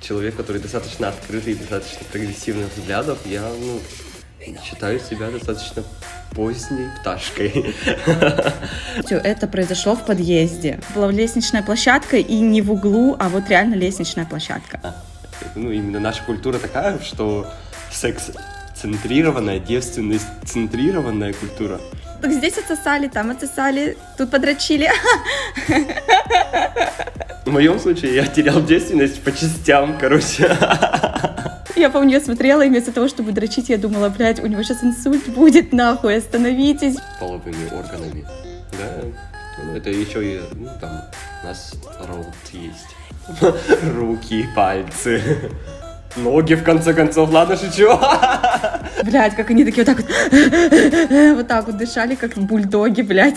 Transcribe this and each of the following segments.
человек, который достаточно открытый и достаточно прогрессивных взглядов, я, ну, считаю себя достаточно поздней пташкой. Все это произошло в подъезде. Была лестничная площадка и не в углу, а вот реально лестничная площадка. А, ну, именно наша культура такая, что секс центрированная, девственность центрированная культура. Так здесь отсосали, там отсосали, тут подрочили. В моем случае я терял девственность по частям, короче. Я помню, я смотрела, и вместо того, чтобы дрочить, я думала, блядь, у него сейчас инсульт будет, нахуй, остановитесь. Половыми органами, да? Ну, это еще и, ну, там, у нас рот есть. Руки, пальцы. Ноги, в конце концов, ладно, шучу. Блядь, как они такие вот так вот, вот так вот дышали, как бульдоги, блядь.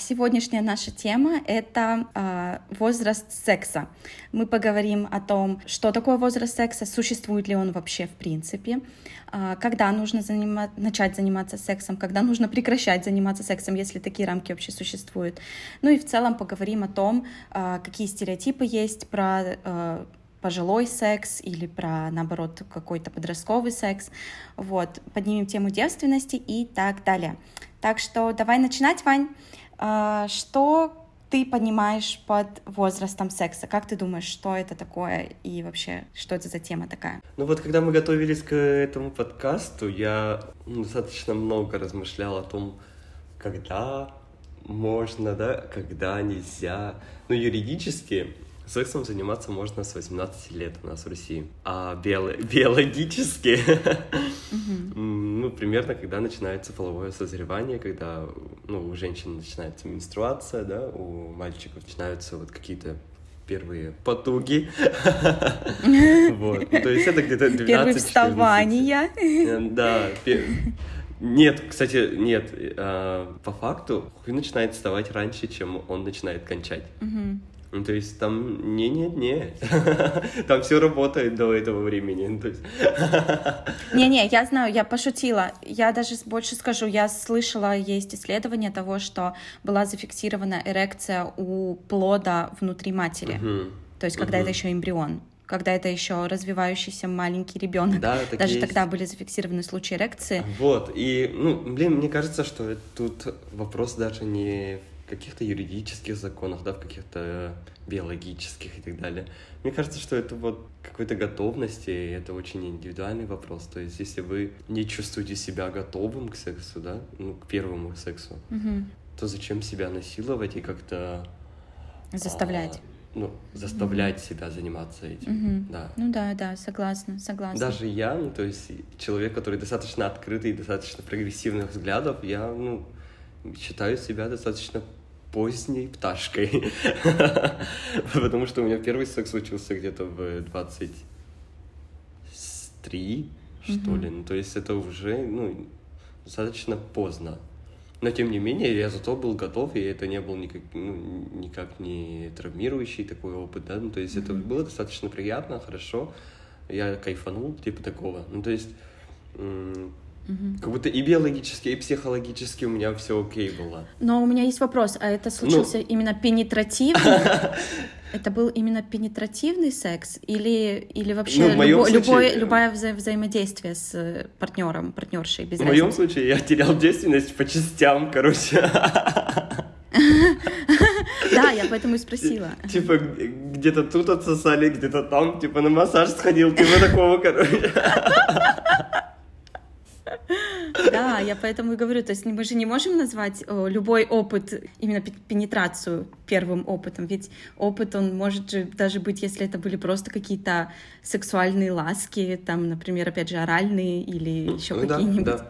Сегодняшняя наша тема — это э, возраст секса. Мы поговорим о том, что такое возраст секса, существует ли он вообще в принципе, э, когда нужно занима- начать заниматься сексом, когда нужно прекращать заниматься сексом, если такие рамки вообще существуют. Ну и в целом поговорим о том, э, какие стереотипы есть про э, пожилой секс или про, наоборот, какой-то подростковый секс. Вот, поднимем тему девственности и так далее. Так что давай начинать, Вань. А, что ты понимаешь под возрастом секса? Как ты думаешь, что это такое и вообще, что это за тема такая? Ну вот, когда мы готовились к этому подкасту, я достаточно много размышлял о том, когда можно, да, когда нельзя. Ну, юридически Сексом заниматься можно с 18 лет у нас в России. А био- биологически, ну, примерно, когда начинается половое созревание, когда ну, у женщин начинается менструация, да, у мальчиков начинаются вот какие-то первые потуги. Вот. Ну, то есть это где-то 12 Первые вставания. Э, да. Нет, кстати, нет. А, по факту хуй начинает вставать раньше, чем он начинает кончать. Ну, то есть там не-не-не, там все работает до этого времени. Ну, Не-не, я знаю, я пошутила. Я даже больше скажу, я слышала, есть исследование того, что была зафиксирована эрекция у плода внутри матери. Угу. То есть, когда угу. это еще эмбрион когда это еще развивающийся маленький ребенок. Да, Даже есть. тогда были зафиксированы случаи эрекции. Вот, и, ну, блин, мне кажется, что тут вопрос даже не каких-то юридических законах, да, в каких-то биологических и так далее. Мне кажется, что это вот какой-то готовности, и это очень индивидуальный вопрос. То есть, если вы не чувствуете себя готовым к сексу, да, ну, к первому сексу, угу. то зачем себя насиловать и как-то... Заставлять. А, ну, заставлять mm себя заниматься этим, mm да. Ну да, да, согласна, согласна. Даже я, ну, то есть человек, который достаточно открытый, достаточно прогрессивных взглядов, я, ну, считаю себя достаточно поздней пташкой. Потому что у меня первый секс случился где-то в 23, что ли. Ну, то есть это уже, ну, достаточно поздно. Но тем не менее, я зато был готов, и это не был никак, ну, никак не травмирующий такой опыт, да. Ну, то есть это было достаточно приятно, хорошо. Я кайфанул, типа такого. Ну, то есть Угу. Как будто и биологически, и психологически у меня все окей было. Но у меня есть вопрос, а это случился ну... именно пенетративный? Это был именно пенетративный секс или, или вообще ну, любо, случае... любое, любое вза взаимодействие с э, партнером, партнершей? Без в разницы? моем случае я терял девственность по частям, короче. Да, я поэтому и спросила. Типа, где-то тут отсосали, где-то там, типа, на массаж сходил, типа такого, короче. Да, я поэтому и говорю, то есть мы же не можем назвать любой опыт, именно пенетрацию первым опытом, ведь опыт, он может же даже быть, если это были просто какие-то сексуальные ласки, там, например, опять же, оральные или еще ну, какие-нибудь. Да, да.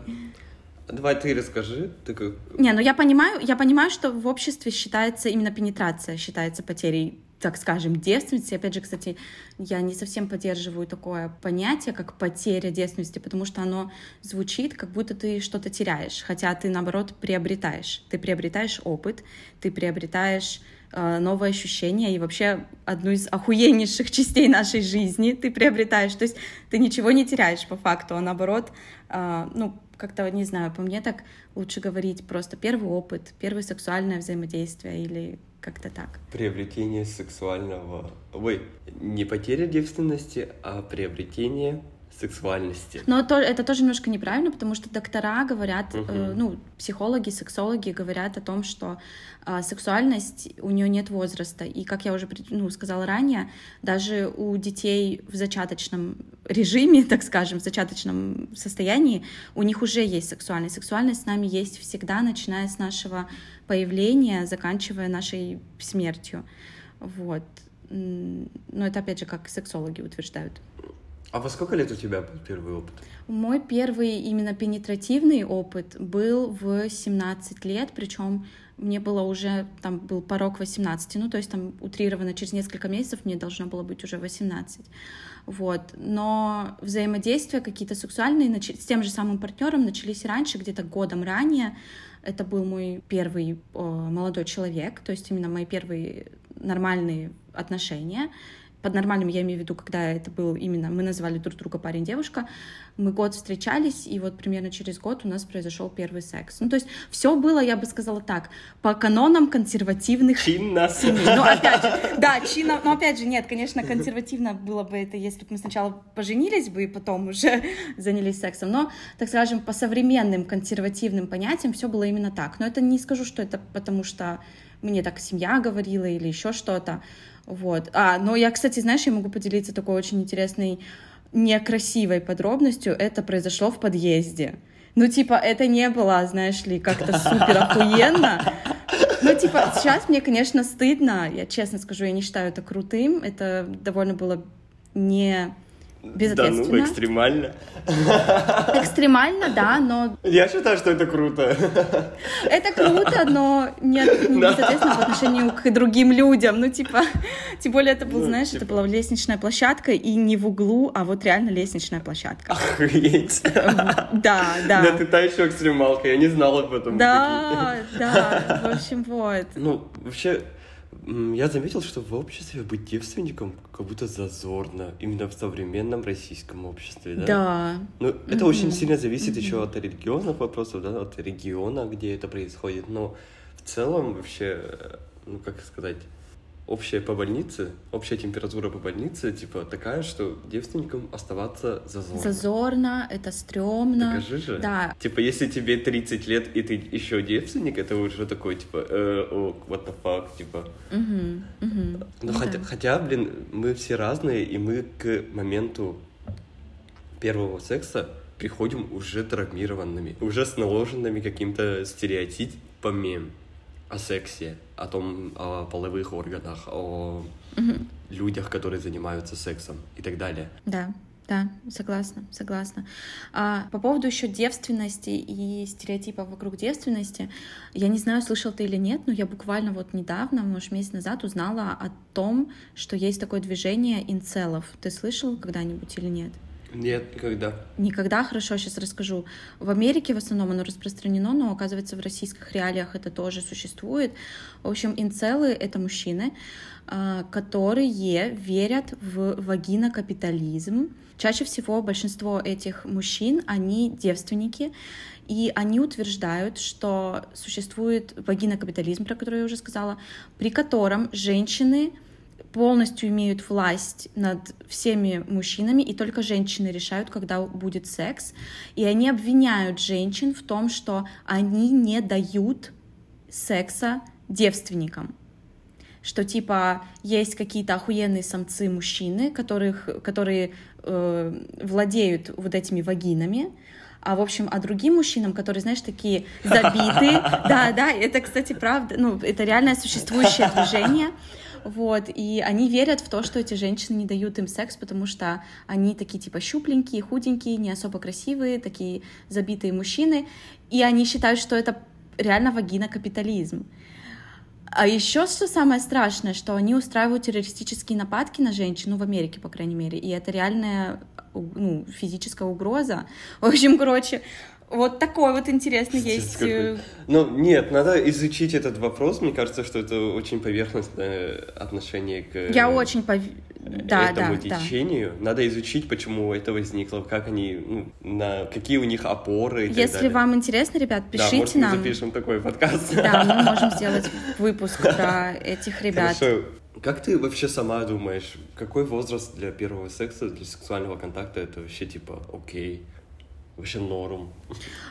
Давай ты расскажи. Ты как... Не, ну я понимаю, я понимаю, что в обществе считается именно пенетрация, считается потерей так скажем, девственности. Опять же, кстати, я не совсем поддерживаю такое понятие, как потеря девственности, потому что оно звучит, как будто ты что-то теряешь, хотя ты, наоборот, приобретаешь. Ты приобретаешь опыт, ты приобретаешь э, новые ощущения и вообще одну из охуеннейших частей нашей жизни ты приобретаешь. То есть ты ничего не теряешь по факту, а наоборот, э, ну, как-то, не знаю, по мне так лучше говорить просто первый опыт, первое сексуальное взаимодействие или как-то так. Приобретение сексуального... Ой, не потеря девственности, а приобретение сексуальности. Но то, это тоже немножко неправильно, потому что доктора говорят, угу. э, ну, психологи, сексологи говорят о том, что э, сексуальность, у нее нет возраста. И, как я уже ну, сказала ранее, даже у детей в зачаточном режиме, так скажем, в зачаточном состоянии, у них уже есть сексуальность. Сексуальность с нами есть всегда, начиная с нашего появления, заканчивая нашей смертью. Вот. Но это, опять же, как сексологи утверждают. А во сколько лет у тебя был первый опыт? Мой первый именно пенетративный опыт был в 17 лет, причем мне было уже, там был порог 18, ну, то есть там утрированно через несколько месяцев мне должно было быть уже 18. Вот. Но взаимодействия какие-то сексуальные с тем же самым партнером начались раньше, где-то годом ранее. Это был мой первый о, молодой человек, то есть именно мои первые нормальные отношения под нормальным я имею в виду, когда это был именно, мы называли друг друга парень-девушка, мы год встречались, и вот примерно через год у нас произошел первый секс. Ну, то есть все было, я бы сказала так, по канонам консервативных Чинно. семей. Ну, опять же, да, чинно, но опять же, нет, конечно, консервативно было бы это, если бы мы сначала поженились бы и потом уже занялись сексом, но, так скажем, по современным консервативным понятиям все было именно так. Но это не скажу, что это потому что мне так семья говорила или еще что-то. Вот. А, но я, кстати, знаешь, я могу поделиться такой очень интересной, некрасивой подробностью. Это произошло в подъезде. Ну, типа, это не было, знаешь ли, как-то супер охуенно. Ну, типа, сейчас мне, конечно, стыдно. Я честно скажу, я не считаю это крутым. Это довольно было не безответственно. Да ну, экстремально. Экстремально, да, но... Я считаю, что это круто. Это круто, но нет, не безответственно по отношению к другим людям. Ну, типа, тем более это был, ну, знаешь, типа... это была лестничная площадка, и не в углу, а вот реально лестничная площадка. Охуеть. Да, да. Да, ты та еще экстремалка, я не знала об этом. Да, да, в общем, вот. Ну, вообще, я заметил, что в обществе быть девственником как будто зазорно, именно в современном российском обществе, да? Да. Ну, это mm-hmm. очень сильно зависит mm-hmm. еще от религиозных вопросов, да, от региона, где это происходит, но в целом вообще, ну, как сказать, общая по больнице, общая температура по больнице, типа, такая, что девственникам оставаться зазорно. Зазорно, это стрёмно. Докажи же. Да. Типа, если тебе 30 лет, и ты еще девственник, это уже такой, типа, э, о, what the fuck, типа. Угу, угу. Ну, хотя, хотя, блин, мы все разные, и мы к моменту первого секса приходим уже травмированными, уже с наложенными каким-то стереотипами о сексе, о том, о половых органах, о угу. людях, которые занимаются сексом и так далее. Да, да, согласна, согласна. А, по поводу еще девственности и стереотипов вокруг девственности, я не знаю, слышал ты или нет, но я буквально вот недавно, может, месяц назад узнала о том, что есть такое движение инцелов. Ты слышал когда-нибудь или нет? Нет, никогда. Никогда, хорошо, сейчас расскажу. В Америке в основном оно распространено, но оказывается в российских реалиях это тоже существует. В общем, инцелы — это мужчины, а, которые верят в вагинокапитализм. Чаще всего большинство этих мужчин, они девственники, и они утверждают, что существует вагинокапитализм, про который я уже сказала, при котором женщины полностью имеют власть над всеми мужчинами, и только женщины решают, когда будет секс. И они обвиняют женщин в том, что они не дают секса девственникам. Что типа есть какие-то охуенные самцы мужчины, которых, которые э, владеют вот этими вагинами, а, в общем, а другим мужчинам, которые, знаешь, такие забитые, да, да, это, кстати, правда, ну, это реальное существующее движение, вот, и они верят в то, что эти женщины не дают им секс, потому что они такие, типа, щупленькие, худенькие, не особо красивые, такие забитые мужчины, и они считают, что это реально вагина капитализм. А еще что самое страшное, что они устраивают террористические нападки на женщину в Америке, по крайней мере, и это реальная ну, физическая угроза. В общем, короче, вот такой вот интересный есть. Какой. Ну, нет, надо изучить этот вопрос. Мне кажется, что это очень поверхностное отношение к Я очень пов... да, этому да, течению. Да. Надо изучить, почему это возникло, как они, ну, на какие у них опоры. И Если далее. вам интересно, ребят, пишите да, может, нам. Мы запишем такой подкаст. Да, мы можем сделать выпуск про этих ребят. Хорошо. Как ты вообще сама думаешь, какой возраст для первого секса, для сексуального контакта это вообще типа окей? Вообще норм.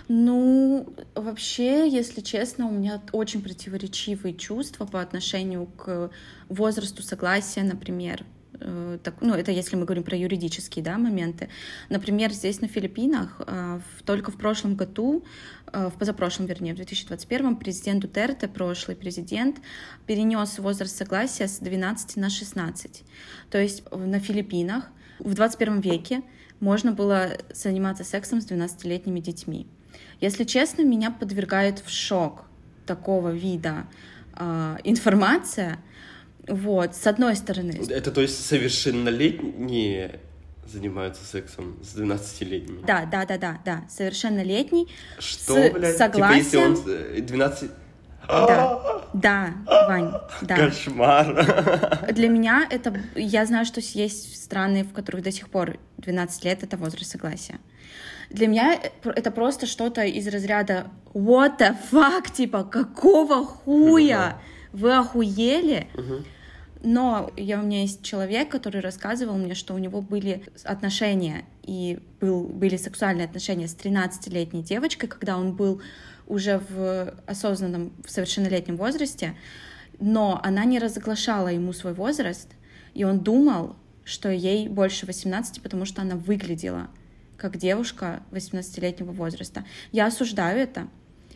Ну, вообще, если честно, у меня очень противоречивые чувства по отношению к возрасту согласия, например. Э, так, ну, это если мы говорим про юридические да, моменты. Например, здесь на Филиппинах э, только в прошлом году, э, в позапрошлом, вернее, в 2021 президент Дутерте, прошлый президент, перенес возраст согласия с 12 на 16. То есть на Филиппинах в 21 веке можно было заниматься сексом с 12-летними детьми. Если честно, меня подвергает в шок такого вида э, информация. Вот, с одной стороны. Это то есть совершеннолетние занимаются сексом с 12-летними? Да, да, да, да, да, совершеннолетний. Что, с блядь? согласием... Типа, если он 12... Да, да, Вань, да. Кошмар. Для меня это... Я знаю, что есть страны, в которых до сих пор 12 лет — это возраст согласия. Для меня это просто что-то из разряда what the fuck, типа, какого хуя? Вы охуели? Но я, у меня есть человек, который рассказывал мне, что у него были отношения, и был, были сексуальные отношения с 13-летней девочкой, когда он был уже в осознанном, в совершеннолетнем возрасте, но она не разглашала ему свой возраст, и он думал, что ей больше 18, потому что она выглядела как девушка 18-летнего возраста. Я осуждаю это,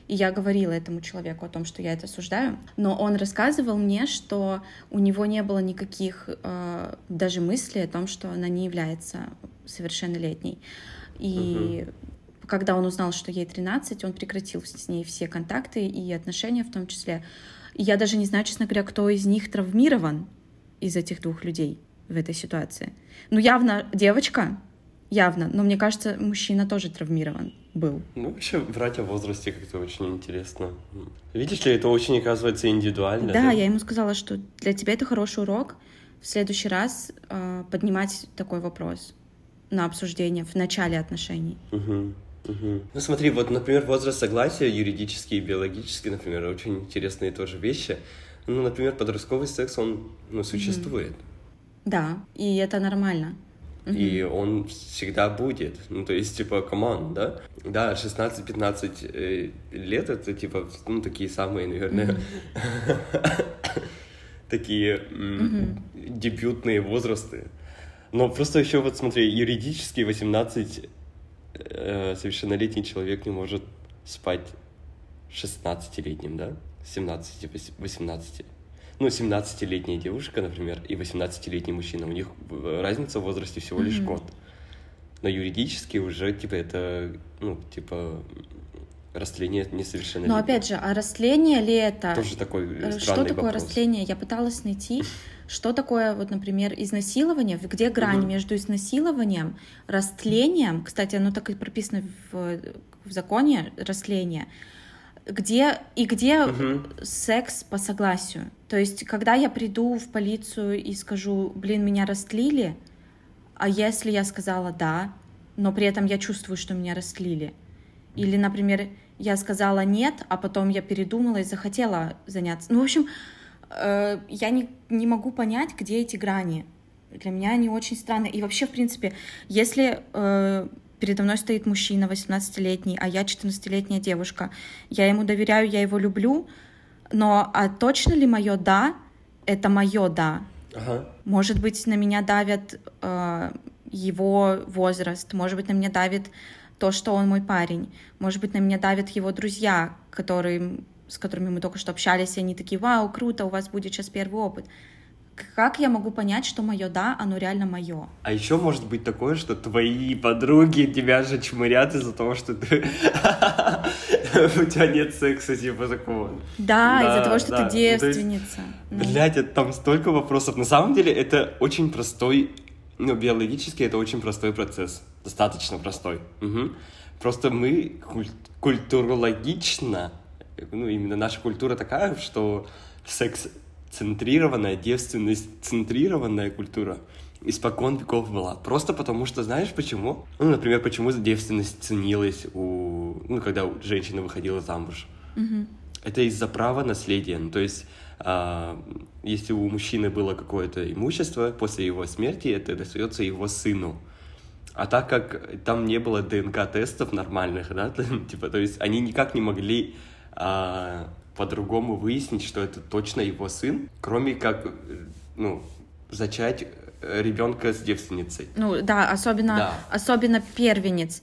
и я говорила этому человеку о том, что я это осуждаю, но он рассказывал мне, что у него не было никаких э, даже мыслей о том, что она не является совершеннолетней. И когда он узнал, что ей 13, он прекратил с ней все контакты и отношения в том числе. И я даже не знаю, честно говоря, кто из них травмирован из этих двух людей в этой ситуации. Ну, явно девочка, явно, но мне кажется, мужчина тоже травмирован был. Ну, вообще, врать о возрасте как-то очень интересно. Видишь ли, это очень, оказывается, индивидуально. Да, да? я ему сказала, что для тебя это хороший урок. В следующий раз э, поднимать такой вопрос на обсуждение в начале отношений. Угу. Угу. Ну смотри, вот, например, возраст согласия, юридический и биологический, например, очень интересные тоже вещи. Ну, например, подростковый секс, он ну, существует. Угу. Да, и это нормально. И он всегда будет. Ну, то есть, типа, команд, да? Да, 16-15 э, лет это, типа, ну, такие самые, наверное, такие дебютные возрасты. Но просто еще вот смотри, юридически 18 э, совершеннолетний человек не может спать 16-летним, да? 17-18. Ну, 17-летняя девушка, например, и 18-летний мужчина. У них разница в возрасте всего лишь mm-hmm. год. Но юридически уже, типа, это, ну, типа, растление несовершеннолетнего. Но опять же, а растление ли это? Тоже такой э, странный Что такое вопрос. растление? Я пыталась найти, что такое, вот, например, изнасилование, где грань угу. между изнасилованием, растлением, кстати, оно так и прописано в, в законе, растление, где и где угу. секс по согласию. То есть, когда я приду в полицию и скажу, блин, меня растлили, а если я сказала да, но при этом я чувствую, что меня растлили, или, например, я сказала нет, а потом я передумала и захотела заняться. Ну, в общем, э, я не, не могу понять, где эти грани. Для меня они очень странные. И вообще, в принципе, если э, передо мной стоит мужчина 18-летний, а я 14-летняя девушка, я ему доверяю, я его люблю, но а точно ли мое да это мое да? Ага. Может быть, на меня давит э, его возраст, может быть, на меня давит то, что он мой парень. Может быть, на меня давят его друзья, которые, с которыми мы только что общались, и они такие, вау, круто, у вас будет сейчас первый опыт как я могу понять, что мое да, оно реально мое? А еще может быть такое, что твои подруги тебя же чмырят из-за того, что ты у тебя нет секса, типа такого. Да, из-за того, что ты ну, девственница. Блять, это там столько вопросов. На самом деле это очень простой, ну, биологически это очень простой процесс. Достаточно простой. Просто мы культурологично, ну, именно наша культура такая, что секс центрированная, девственность центрированная культура испокон веков была. Просто потому что, знаешь почему? Ну, например, почему девственность ценилась у... Ну, когда женщина выходила замуж. Mm-hmm. Это из-за права наследия. Ну, то есть, а, если у мужчины было какое-то имущество, после его смерти это достается его сыну. А так как там не было ДНК-тестов нормальных, да, типа, то есть они никак не могли а, по-другому выяснить, что это точно его сын, кроме как, ну, зачать ребенка с девственницей. Ну да, особенно, да. особенно первенец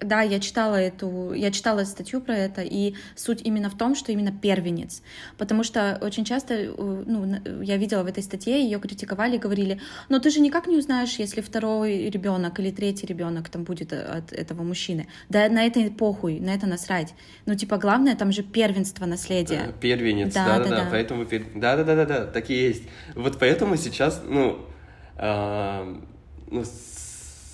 да, я читала эту, я читала статью про это, и суть именно в том, что именно первенец, потому что очень часто, э, ну, я видела в этой статье, ее критиковали говорили, но ты же никак не узнаешь, если второй ребенок или третий ребенок там будет от этого мужчины. Да, на это похуй, на это насрать. Ну, типа, главное, там же первенство наследия. Э, первенец, да-да-да, поэтому, да-да-да-да, так и есть. Вот поэтому сейчас, ну, э, ну,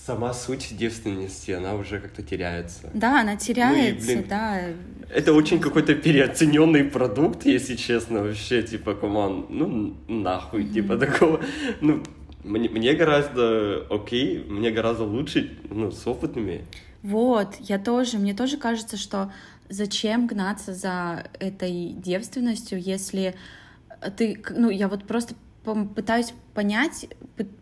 сама суть девственности, она уже как-то теряется. Да, она теряется, ну и, блин, да. Это очень какой-то переоцененный продукт, если честно, вообще, типа, команд, ну, нахуй, mm-hmm. типа, такого, ну, мне, мне гораздо окей, мне гораздо лучше, ну, с опытными. Вот, я тоже, мне тоже кажется, что зачем гнаться за этой девственностью, если ты, ну, я вот просто пытаюсь понять,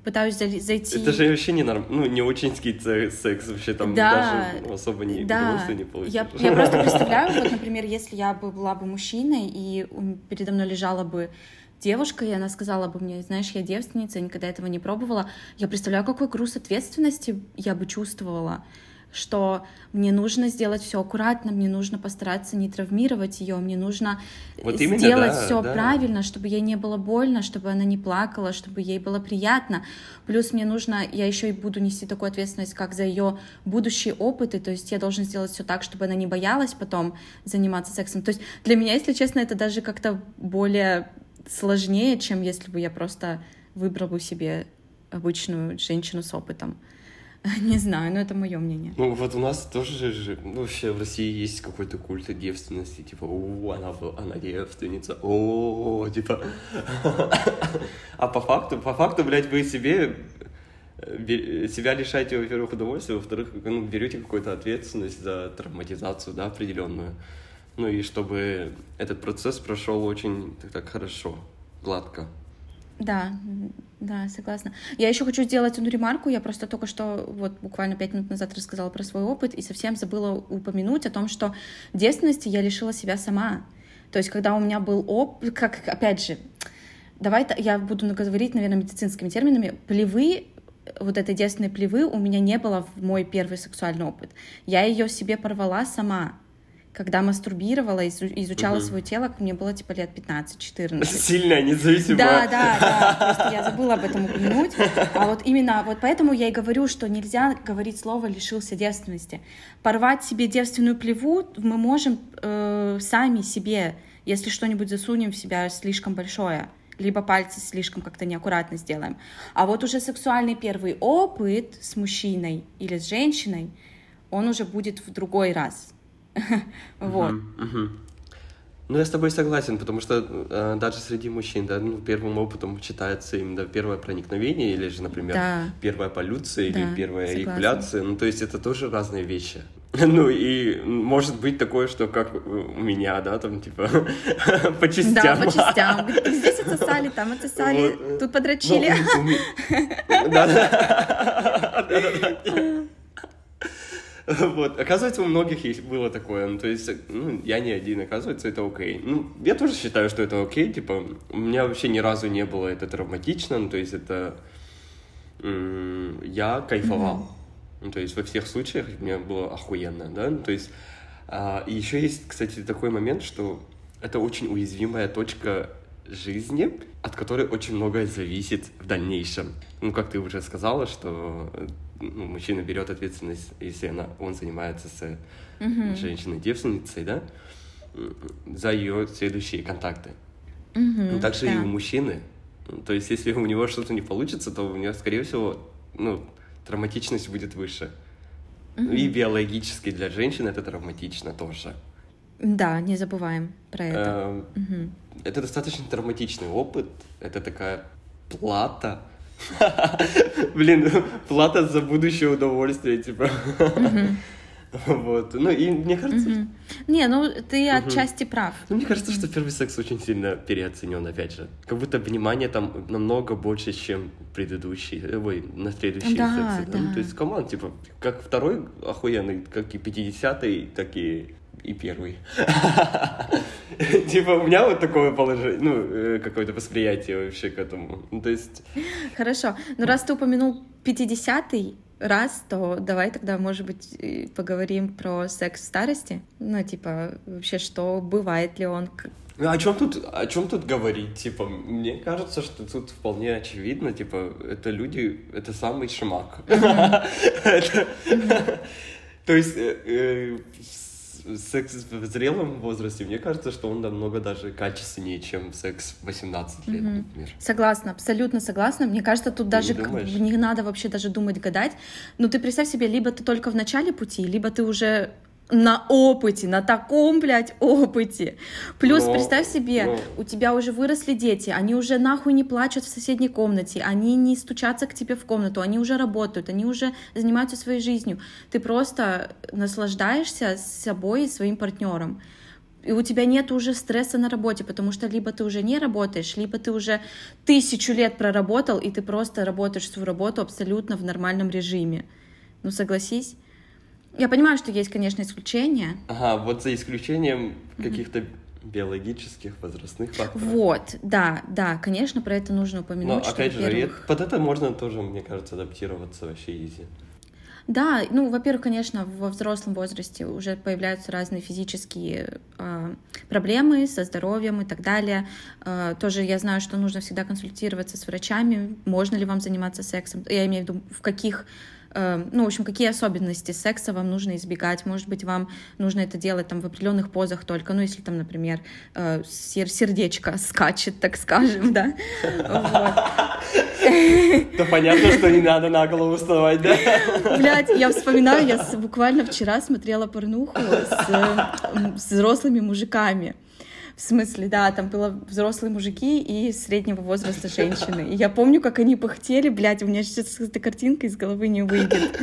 пытаюсь зайти... Это же вообще не норм... ну, не очень секс, вообще там да, даже ну, особо не да. не получишь. Я, я просто представляю, вот, например, если я бы была бы мужчиной, и передо мной лежала бы девушка, и она сказала бы мне, знаешь, я девственница, я никогда этого не пробовала, я представляю, какой груз ответственности я бы чувствовала что мне нужно сделать все аккуратно, мне нужно постараться не травмировать ее, мне нужно вот именно, сделать да, все да. правильно, чтобы ей не было больно, чтобы она не плакала, чтобы ей было приятно. Плюс мне нужно, я еще и буду нести такую ответственность, как за ее будущие опыты, то есть я должен сделать все так, чтобы она не боялась потом заниматься сексом. То есть для меня, если честно, это даже как-то более сложнее, чем если бы я просто выбрал бы себе обычную женщину с опытом. Не знаю, но это мое мнение. Ну, вот у нас тоже же, ну, вообще в России есть какой-то культ девственности, типа, о, она, она девственница, о, типа. А по факту, по факту, блядь, вы себе э, себя лишаете, во-первых, удовольствия, во-вторых, ну, берете какую-то ответственность за травматизацию, да, определенную. Ну и чтобы этот процесс прошел очень так, так хорошо, гладко. Да, да, согласна. Я еще хочу сделать одну ремарку. Я просто только что, вот буквально пять минут назад рассказала про свой опыт и совсем забыла упомянуть о том, что девственности я лишила себя сама. То есть, когда у меня был опыт, как, опять же, давай я буду говорить, наверное, медицинскими терминами, плевы вот этой девственной плевы у меня не было в мой первый сексуальный опыт. Я ее себе порвала сама когда мастурбировала, изучала угу. свое тело, мне было типа лет 15-14. Сильная, независимая. Да, да, да, просто я забыла об этом упомянуть. А вот именно, вот поэтому я и говорю, что нельзя говорить слово «лишился девственности». Порвать себе девственную плеву мы можем э, сами себе, если что-нибудь засунем в себя слишком большое либо пальцы слишком как-то неаккуратно сделаем. А вот уже сексуальный первый опыт с мужчиной или с женщиной, он уже будет в другой раз. Вот. Ну, я с тобой согласен, потому что э, даже среди мужчин, да, ну, первым опытом считается именно первое проникновение, или же, например, да. первая полюция, да, или первая согласна. эякуляция. Ну, то есть это тоже разные вещи. Ну, и может быть такое, что как у меня, да, там, типа, по частям. Да, по частям. Здесь отсосали, там отсосали, вот. тут подрочили. Да, да, да. Вот. Оказывается, у многих есть, было такое. Ну, то есть, ну, я не один, оказывается, это окей. Ну, я тоже считаю, что это окей. Типа, у меня вообще ни разу не было это травматично. Ну, то есть, это... Я кайфовал. Ну, то есть во всех случаях мне было охуенно, да, ну, то есть а, и еще есть, кстати, такой момент, что это очень уязвимая точка жизни, от которой очень многое зависит в дальнейшем. Ну, как ты уже сказала, что ну, мужчина берет ответственность, если она, он занимается с mm-hmm. женщиной-девственницей, да, за ее следующие контакты. Mm-hmm, Также да. и у мужчины. То есть, если у него что-то не получится, то у него, скорее всего, ну, травматичность будет выше. Mm-hmm. И биологически для женщин это травматично тоже. Да, не забываем про это. Mm-hmm. Это достаточно травматичный опыт. Это такая плата. Блин, плата за будущее удовольствие, типа. Вот. Ну, и мне кажется... Угу. Не, ну, ты угу. отчасти прав. Ну, мне кажется, что первый секс очень сильно переоценен, опять же. Как будто внимание там намного больше, чем предыдущий, ой, на следующий да, секс. Да. Ну, то есть, команд, типа, как второй охуенный, как и 50-й, так и и первый. Типа, у меня вот такое положение, ну, э, какое-то восприятие вообще к этому. Ну, то есть... Хорошо. Ну, раз ты упомянул 50-й, раз, то давай тогда, может быть, поговорим про секс в старости. Ну, типа, вообще, что, бывает ли он, ну, о чем тут, о чем тут говорить? Типа, мне кажется, что тут вполне очевидно, типа, это люди, это самый шмак. То есть э, э, секс в зрелом возрасте, мне кажется, что он намного даже качественнее, чем секс в 18 лет, mm-hmm. например. Согласна, абсолютно согласна. Мне кажется, тут ты даже не, не надо вообще даже думать, гадать. Но ты представь себе, либо ты только в начале пути, либо ты уже на опыте, на таком, блядь, опыте. Плюс, но, представь себе, но... у тебя уже выросли дети, они уже нахуй не плачут в соседней комнате, они не стучатся к тебе в комнату, они уже работают, они уже занимаются своей жизнью. Ты просто наслаждаешься собой и своим партнером. И у тебя нет уже стресса на работе, потому что либо ты уже не работаешь, либо ты уже тысячу лет проработал, и ты просто работаешь свою работу абсолютно в нормальном режиме. Ну, согласись? Я понимаю, что есть, конечно, исключения. Ага, вот за исключением каких-то биологических, возрастных факторов. Вот, да, да, конечно, про это нужно упомянуть. Но, опять же, под это можно тоже, мне кажется, адаптироваться вообще изи. Да, ну, во-первых, конечно, во взрослом возрасте уже появляются разные физические э, проблемы со здоровьем и так далее. Э, тоже я знаю, что нужно всегда консультироваться с врачами, можно ли вам заниматься сексом. Я имею в виду, в каких ну, в общем, какие особенности секса вам нужно избегать. Может быть, вам нужно это делать там в определенных позах только, ну, если там, например, э, сердечко скачет, так скажем, да. То понятно, что не надо на голову вставать, да? Блять, я вспоминаю, я буквально вчера смотрела порнуху с взрослыми мужиками. В смысле, да, там было взрослые мужики и среднего возраста женщины. И я помню, как они пыхтели, блядь, у меня сейчас эта картинка из головы не выйдет.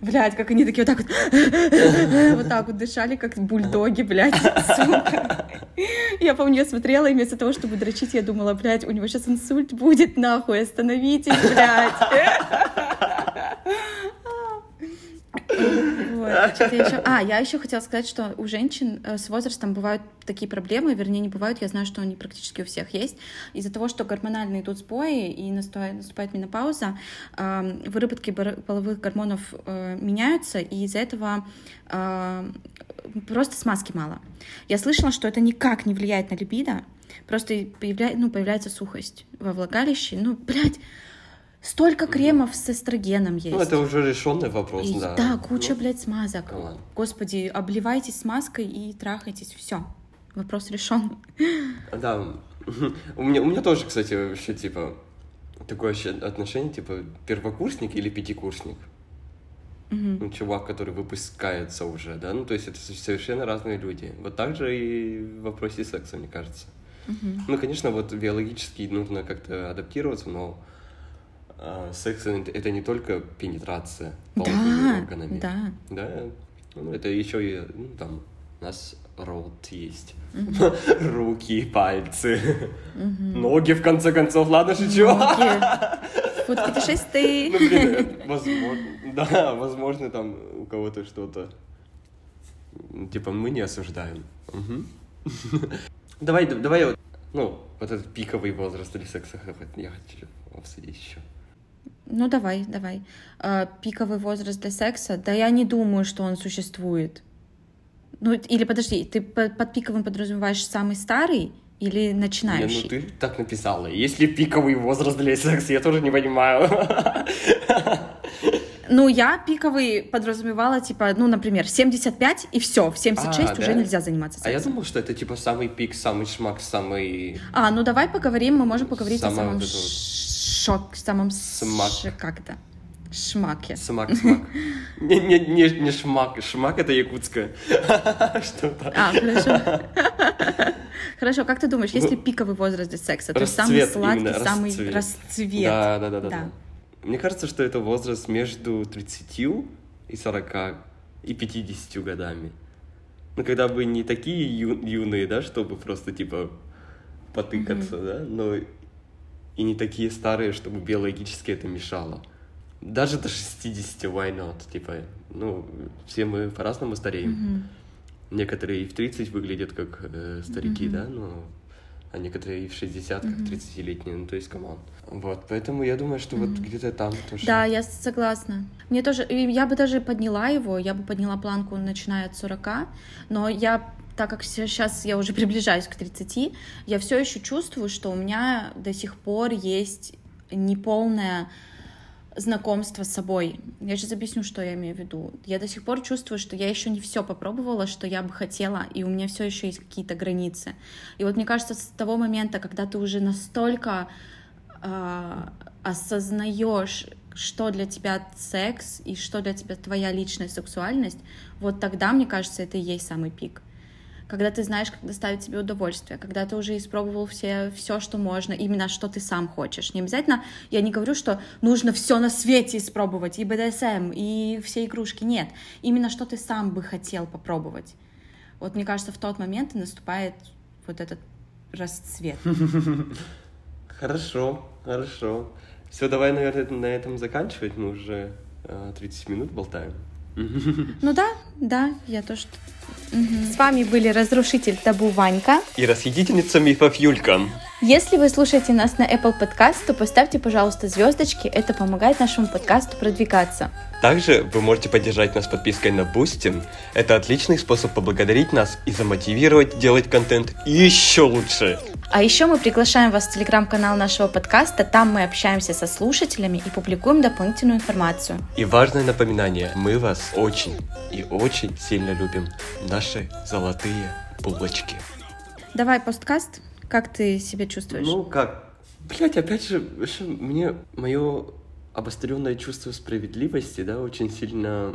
Блядь, как они такие вот так вот, вот так вот дышали, как бульдоги, блядь, сука. Я помню, я смотрела, и вместо того, чтобы дрочить, я думала, блядь, у него сейчас инсульт будет, нахуй, остановитесь, блядь. А, я еще хотела сказать, что у женщин э, с возрастом бывают такие проблемы, вернее, не бывают, я знаю, что они практически у всех есть. Из-за того, что гормональные идут сбои и наступает менопауза, выработки половых гормонов э, меняются, и из-за этого просто смазки мало. Я слышала, что это никак не влияет на либидо, просто ну, появляется сухость во влагалище. Ну, блядь, Столько кремов с эстрогеном есть. Ну, это уже решенный вопрос, и, да. Да, куча, ну, блядь, смазок. Ну, Господи, обливайтесь смазкой и трахайтесь, все. Вопрос решен. Да. У меня, у меня тоже, кстати, вообще, типа, такое отношение, типа, первокурсник или пятикурсник. Угу. Ну, чувак, который выпускается уже, да, ну, то есть это совершенно разные люди. Вот так же и в вопросе секса, мне кажется. Угу. Ну, конечно, вот биологически нужно как-то адаптироваться, но а, секс это не только пенетрация половыми да, органами. Да. Да. Ну, это еще и ну, там у нас рот есть. Руки, пальцы. Ноги, в конце концов. Ладно, шучу. Фотки шесты. Ну, блин, возможно, да, возможно, там у кого-то что-то. Типа, мы не осуждаем. Давай, давай, ну, вот этот пиковый возраст или секса я хочу обсудить еще. Ну, давай, давай. А, пиковый возраст для секса? Да я не думаю, что он существует. Ну, или подожди, ты под пиковым подразумеваешь самый старый или начинающий? Не, ну ты так написала. Есть ли пиковый возраст для секса? Я тоже не понимаю. Ну, я пиковый подразумевала, типа, ну, например, 75 и все, в 76 а, уже да? нельзя заниматься сексом. А я думал, что это, типа, самый пик, самый шмак, самый... А, ну, давай поговорим, мы можем поговорить Самое о самом вот шок, самом... Смак. Ш... Как это? Шмаке. Смак, смак. Не, не, не, не шмак. Шмак это якутское. Что-то. А, хорошо. Хорошо, как ты думаешь, есть ли пиковый возраст для секса? То есть самый сладкий, самый расцвет. Да, да, да, да. Мне кажется, что это возраст между 30 и 40 и 50 годами. Ну, когда бы не такие ю- юные, да, чтобы просто, типа, потыкаться, mm-hmm. да, но и не такие старые, чтобы биологически это мешало. Даже до 60, why not? Типа, ну, все мы по-разному стареем. Mm-hmm. Некоторые и в 30 выглядят как э, старики, mm-hmm. да, но а некоторые и в 60, как mm-hmm. 30-летние, ну, то есть, come on. Вот, поэтому я думаю, что mm-hmm. вот где-то там тоже... Да, я согласна. Мне тоже, я бы даже подняла его, я бы подняла планку, начиная от 40, но я так как сейчас я уже приближаюсь к 30, я все еще чувствую, что у меня до сих пор есть неполная знакомство с собой. Я сейчас объясню, что я имею в виду. Я до сих пор чувствую, что я еще не все попробовала, что я бы хотела, и у меня все еще есть какие-то границы. И вот мне кажется, с того момента, когда ты уже настолько э, осознаешь, что для тебя секс и что для тебя твоя личная сексуальность, вот тогда, мне кажется, это и есть самый пик когда ты знаешь, как доставить себе удовольствие, когда ты уже испробовал все, все, что можно, именно что ты сам хочешь. Не обязательно, я не говорю, что нужно все на свете испробовать, и БДСМ, и все игрушки, нет. Именно что ты сам бы хотел попробовать. Вот мне кажется, в тот момент наступает вот этот расцвет. Хорошо, хорошо. Все, давай, наверное, на этом заканчивать. Мы уже 30 э, минут болтаем. Ну да, да, я тоже. Угу. С вами были разрушитель табу Ванька и расхитительница мифов Юлька. Если вы слушаете нас на Apple Podcast, то поставьте, пожалуйста, звездочки, это помогает нашему подкасту продвигаться. Также вы можете поддержать нас подпиской на Boosty. Это отличный способ поблагодарить нас и замотивировать делать контент еще лучше. А еще мы приглашаем вас в телеграм-канал нашего подкаста. Там мы общаемся со слушателями и публикуем дополнительную информацию. И важное напоминание. Мы вас очень и очень сильно любим. Наши золотые булочки. Давай посткаст. Как ты себя чувствуешь? Ну, как? Блять, опять же, мне мое обостренное чувство справедливости, да, очень сильно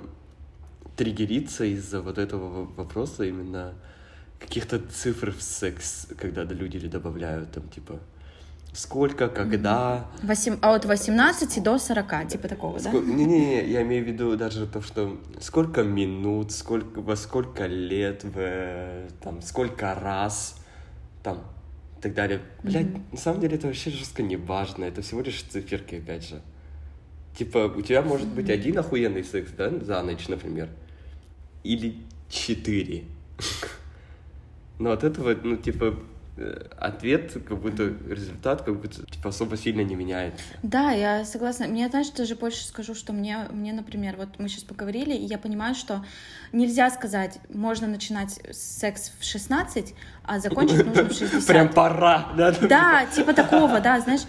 триггерится из-за вот этого вопроса именно каких-то цифр в секс, когда люди добавляют там типа сколько, когда. Восем... А от 18 до 40, типа такого, да? Не-не-не, я имею в виду даже то, что сколько минут, сколько, во сколько лет, в, там, сколько раз, там, и так далее. Блядь, mm-hmm. на самом деле это вообще жестко не важно, это всего лишь циферки, опять же. Типа, у тебя может быть один охуенный секс, да, за ночь, например, или четыре. Но от этого, ну, типа, э, ответ, как будто результат, как будто типа особо сильно не меняется. Да, я согласна. Мне, знаешь, даже больше скажу, что мне, мне, например, вот мы сейчас поговорили, и я понимаю, что нельзя сказать, можно начинать секс в 16, а закончить нужно в 60. Прям пора, да? Да, типа такого, да, знаешь,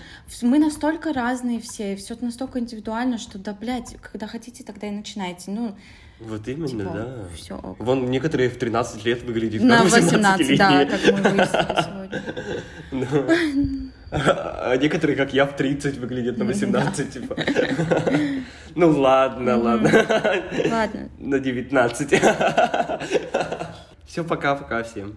мы настолько разные все, все настолько индивидуально, что, да, блядь, когда хотите, тогда и начинайте. Ну, вот именно, типа, да. Все. Вон некоторые в 13 лет выглядят на 18, 18 да, как мы выяснили сегодня. А некоторые, как я, в 30 выглядят на 18, типа. Ну ладно, ладно. Ладно. На 19. Все, пока-пока всем.